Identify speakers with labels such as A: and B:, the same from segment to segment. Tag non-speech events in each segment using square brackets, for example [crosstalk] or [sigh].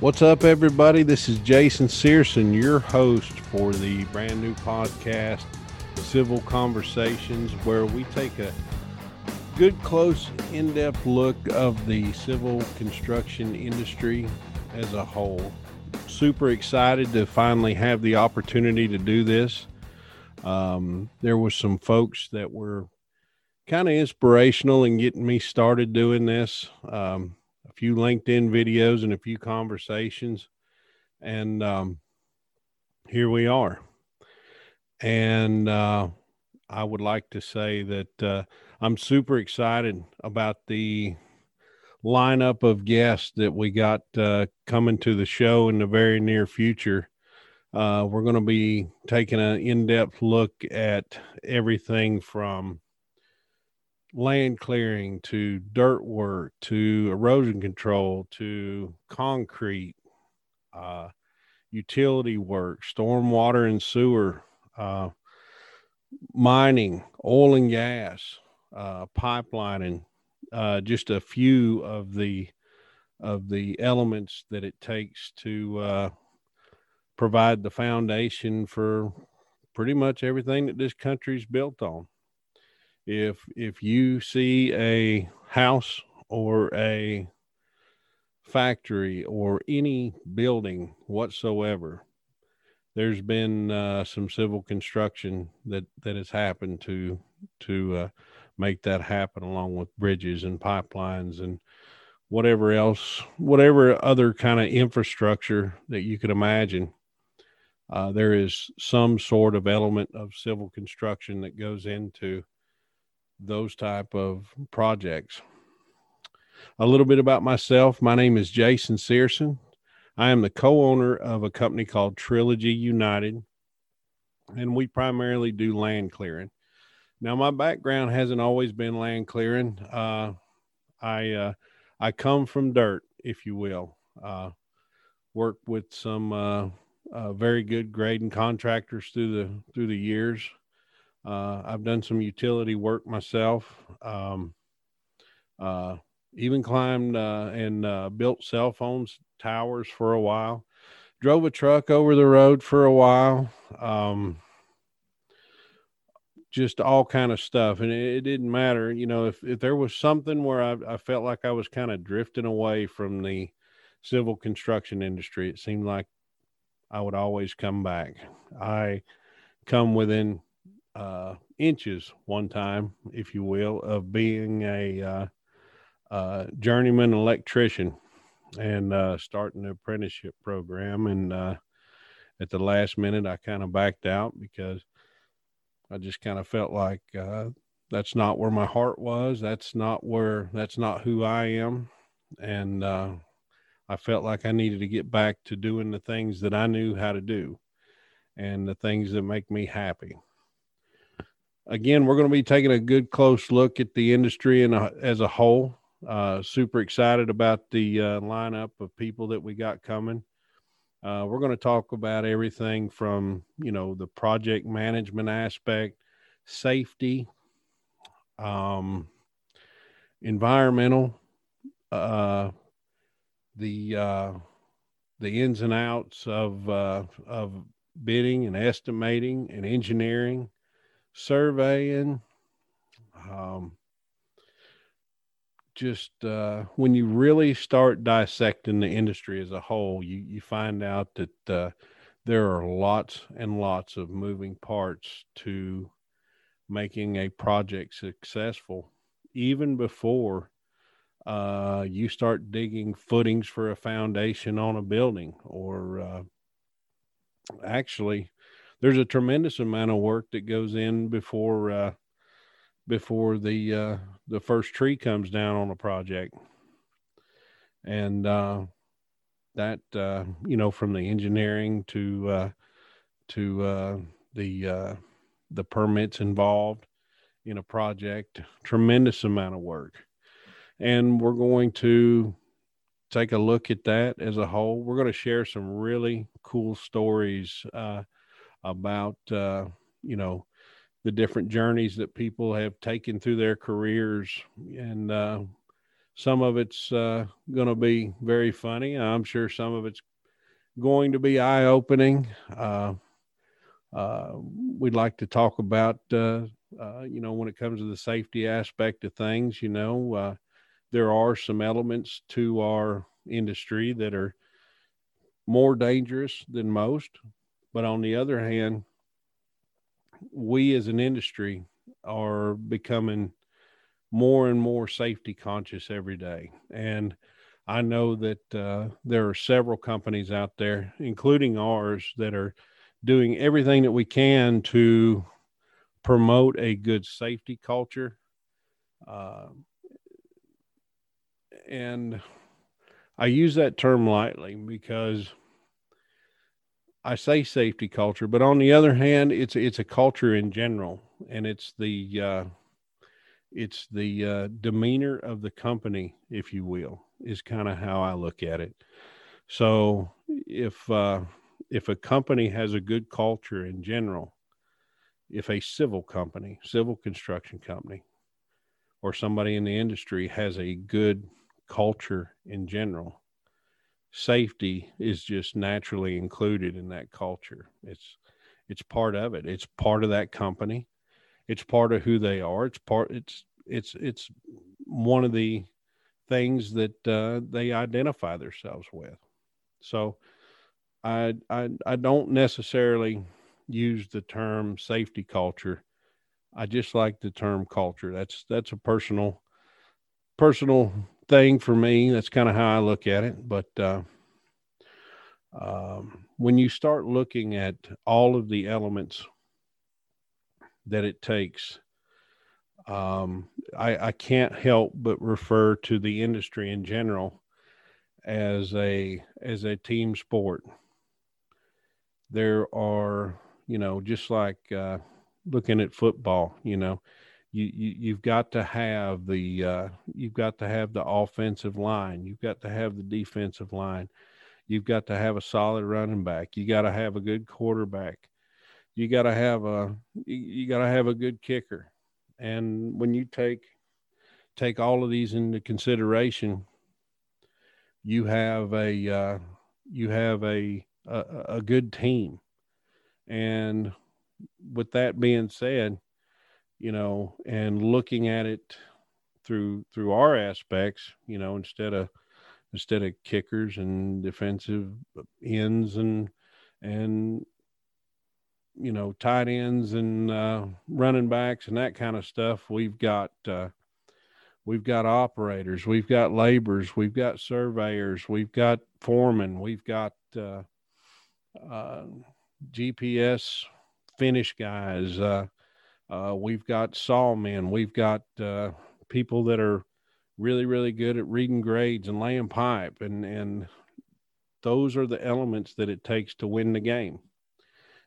A: What's up, everybody? This is Jason Searson, your host for the brand new podcast, Civil Conversations, where we take a good, close, in depth look of the civil construction industry as a whole. Super excited to finally have the opportunity to do this. Um, there was some folks that were kind of inspirational in getting me started doing this. Um, few LinkedIn videos and a few conversations. And um, here we are. And uh, I would like to say that uh, I'm super excited about the lineup of guests that we got uh, coming to the show in the very near future. Uh, we're going to be taking an in depth look at everything from land clearing to dirt work to erosion control to concrete, uh, utility work, storm water and sewer, uh, mining, oil and gas, uh, pipelining, uh, just a few of the of the elements that it takes to uh, provide the foundation for pretty much everything that this country's built on if if you see a house or a factory or any building whatsoever there's been uh, some civil construction that that has happened to to uh, make that happen along with bridges and pipelines and whatever else whatever other kind of infrastructure that you could imagine. Uh, there is some sort of element of civil construction that goes into those type of projects. A little bit about myself. My name is Jason Searson. I am the co-owner of a company called Trilogy United, and we primarily do land clearing. Now, my background hasn't always been land clearing. Uh, I uh, I come from dirt, if you will. Uh, worked with some uh, uh, very good grading contractors through the through the years. Uh, I've done some utility work myself. Um, uh, even climbed uh, and uh, built cell phones towers for a while. Drove a truck over the road for a while. Um, just all kind of stuff, and it, it, didn't matter. You know, if if there was something where I, I felt like I was kind of drifting away from the civil construction industry, it seemed like I would always come back. I come within uh, inches one time, if you will, of being a uh, uh, journeyman electrician and uh, starting the apprenticeship program. And uh, at the last minute, I kind of backed out because I just kind of felt like that's not where my heart was. That's not where, that's not who I am. And I felt like I needed to get back to doing the things that I knew how to do and the things that make me happy again, we're going to be taking a good close look at the industry and as a whole. Uh, super excited about the uh, lineup of people that we got coming. Uh, we're going to talk about everything from you know the project management aspect, safety, um, environmental, uh, the uh, the ins and outs of uh, of bidding and estimating and engineering surveying, um, just uh, when you really start dissecting the industry as a whole, you, you find out that uh, there are lots and lots of moving parts to making a project successful, even before uh, you start digging footings for a foundation on a building or uh, actually there's a tremendous amount of work that goes in before uh, before the uh, the first tree comes down on a project, and uh, that uh, you know from the engineering to uh, to uh, the uh, the permits involved in a project, tremendous amount of work, and we're going to take a look at that as a whole. We're going to share some really cool stories. Uh, about uh, you know the different journeys that people have taken through their careers and uh, some of it's uh, going to be very funny. I'm sure some of it's going to be eye opening. Uh, uh, we'd like to talk about, uh, you know, when it comes to the safety aspect of things, you know, there are some elements to our industry that are more dangerous than most. But on the other hand, we as an industry are becoming more and more safety conscious every day. And I know that uh, there are several companies out there, including ours, that are doing everything that we can to promote a good safety culture. Uh, and I use that term lightly because I say safety culture, but on the other hand, it's it's a culture in general, and it's the uh, it's the uh, demeanor of the company, if you will, is kind of how I look at it. So if uh, if a company has a good culture in general, if a civil company, civil construction company, or somebody in the industry has a good culture in general, safety is just naturally included in that culture. It's it's part of it. It's part of that company. It's part of who they are. It's part. It's it's it's one of the things that uh, they identify themselves with. So, I I I don't necessarily use the term safety culture. I just like the term culture. That's that's a personal personal thing for me. That's kind of how I look at it. But uh, um, when you start looking at all of the elements that it takes, um, I, I can't help but refer to the industry in general as a as a team sport. There are, you know, just like uh, looking at football, you know, you, you you've got to have the uh, you've got to have the offensive line, you've got to have the defensive line, you've got to have a solid running back, you got to have a good quarterback, you got to have a you got to have a good kicker, and when you take take all of these into consideration, you have a uh, you have a, a a good team, and with that being said you know, and looking at it through through our aspects, you know, instead of instead of kickers and defensive ends and and you know tight ends and uh, running backs and that kind of stuff, we've got uh, we've got operators, we've got laborers, we've got surveyors, we've got foremen, we've got uh, uh GPS finish guys. Uh, we've got sawmen. We've got uh, people that are really, really good at reading grades and laying pipe, and and those are the elements that it takes to win the game.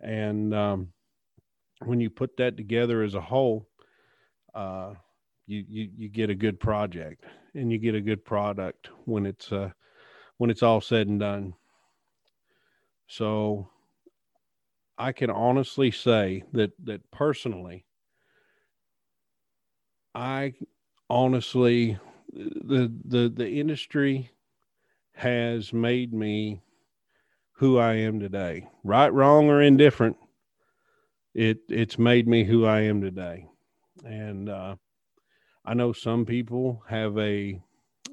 A: And um, when you put that together as a whole, uh, you, you you get a good project, and you get a good product when it's uh, when it's all said and done. So I can honestly say that that personally, I honestly the the the industry has made me who I am today. Right, wrong, or indifferent, it it's made me who I am today. And uh, I know some people have a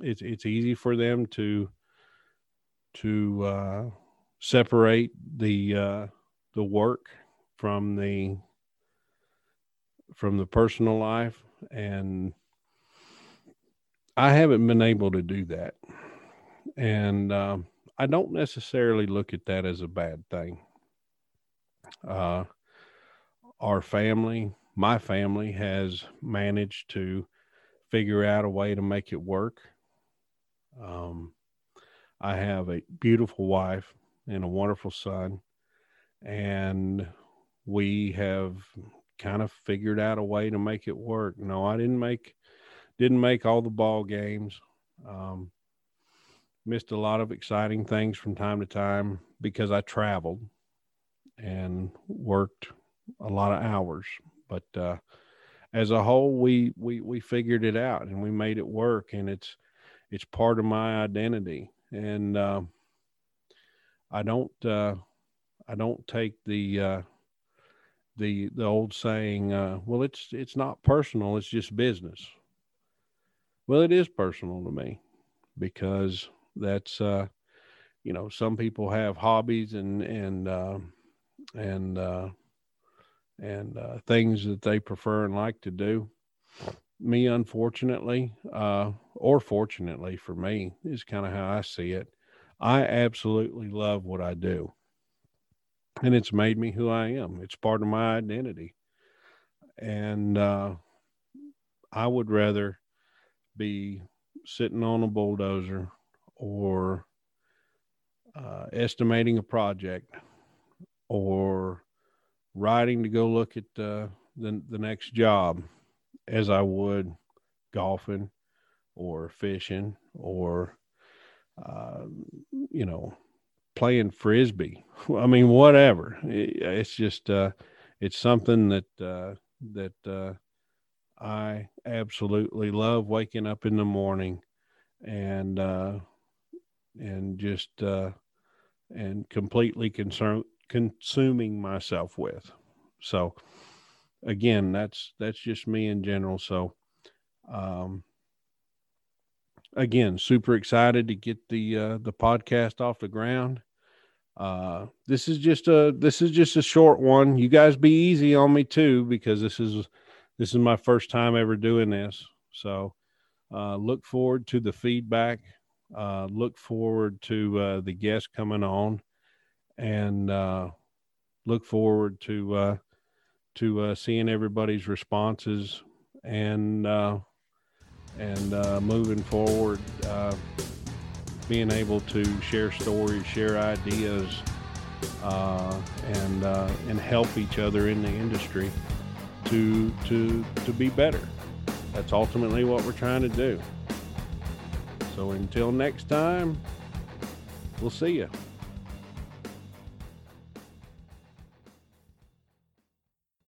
A: it's it's easy for them to to uh, separate the uh, the work from the from the personal life and I haven't been able to do that. And uh, I don't necessarily look at that as a bad thing. Uh, our family, my family, has managed to figure out a way to make it work. Um, I have a beautiful wife and a wonderful son and we have kind of figured out a way to make it work. No, I didn't make didn't make all the ball games. Um, missed a lot of exciting things from time to time because I traveled and worked a lot of hours. But uh, as a whole, we we we figured it out and we made it work. And it's it's part of my identity, and uh, I don't uh, I don't take the uh, the the old saying, uh, well, it's it's not personal, it's just business. Well, it is personal to me because that's uh, you know some people have hobbies and and uh, and uh, and uh, things that they prefer and like to do. Me, unfortunately, uh, or fortunately for me, is kind of how I see it. I absolutely love what I do and it's made me who I am. It's part of my identity. And uh, I would rather be sitting on a bulldozer or uh, estimating a project or riding to go look at uh, the, the next job as I would golfing or fishing or, uh, you know, playing frisbee. [laughs] I mean, whatever. It's just uh, it's something that uh, that uh, I absolutely love. Waking up in the morning and uh, and just uh, and completely concern consuming myself with. So again, that's that's just me in general. So um, again, super excited to get the uh, the podcast off the ground. Uh, this is just a this is just a short one. You guys be easy on me too because this is this is my first time ever doing this. So uh, look forward to the feedback. Uh, look forward to uh, the guests coming on, and uh, look forward to uh, to uh, seeing everybody's responses and uh, and uh, moving forward, uh, being able to share stories, share ideas, uh, and uh, and help each other in the industry to to to be better. That's ultimately what we're trying to do. So until next time, we'll see you.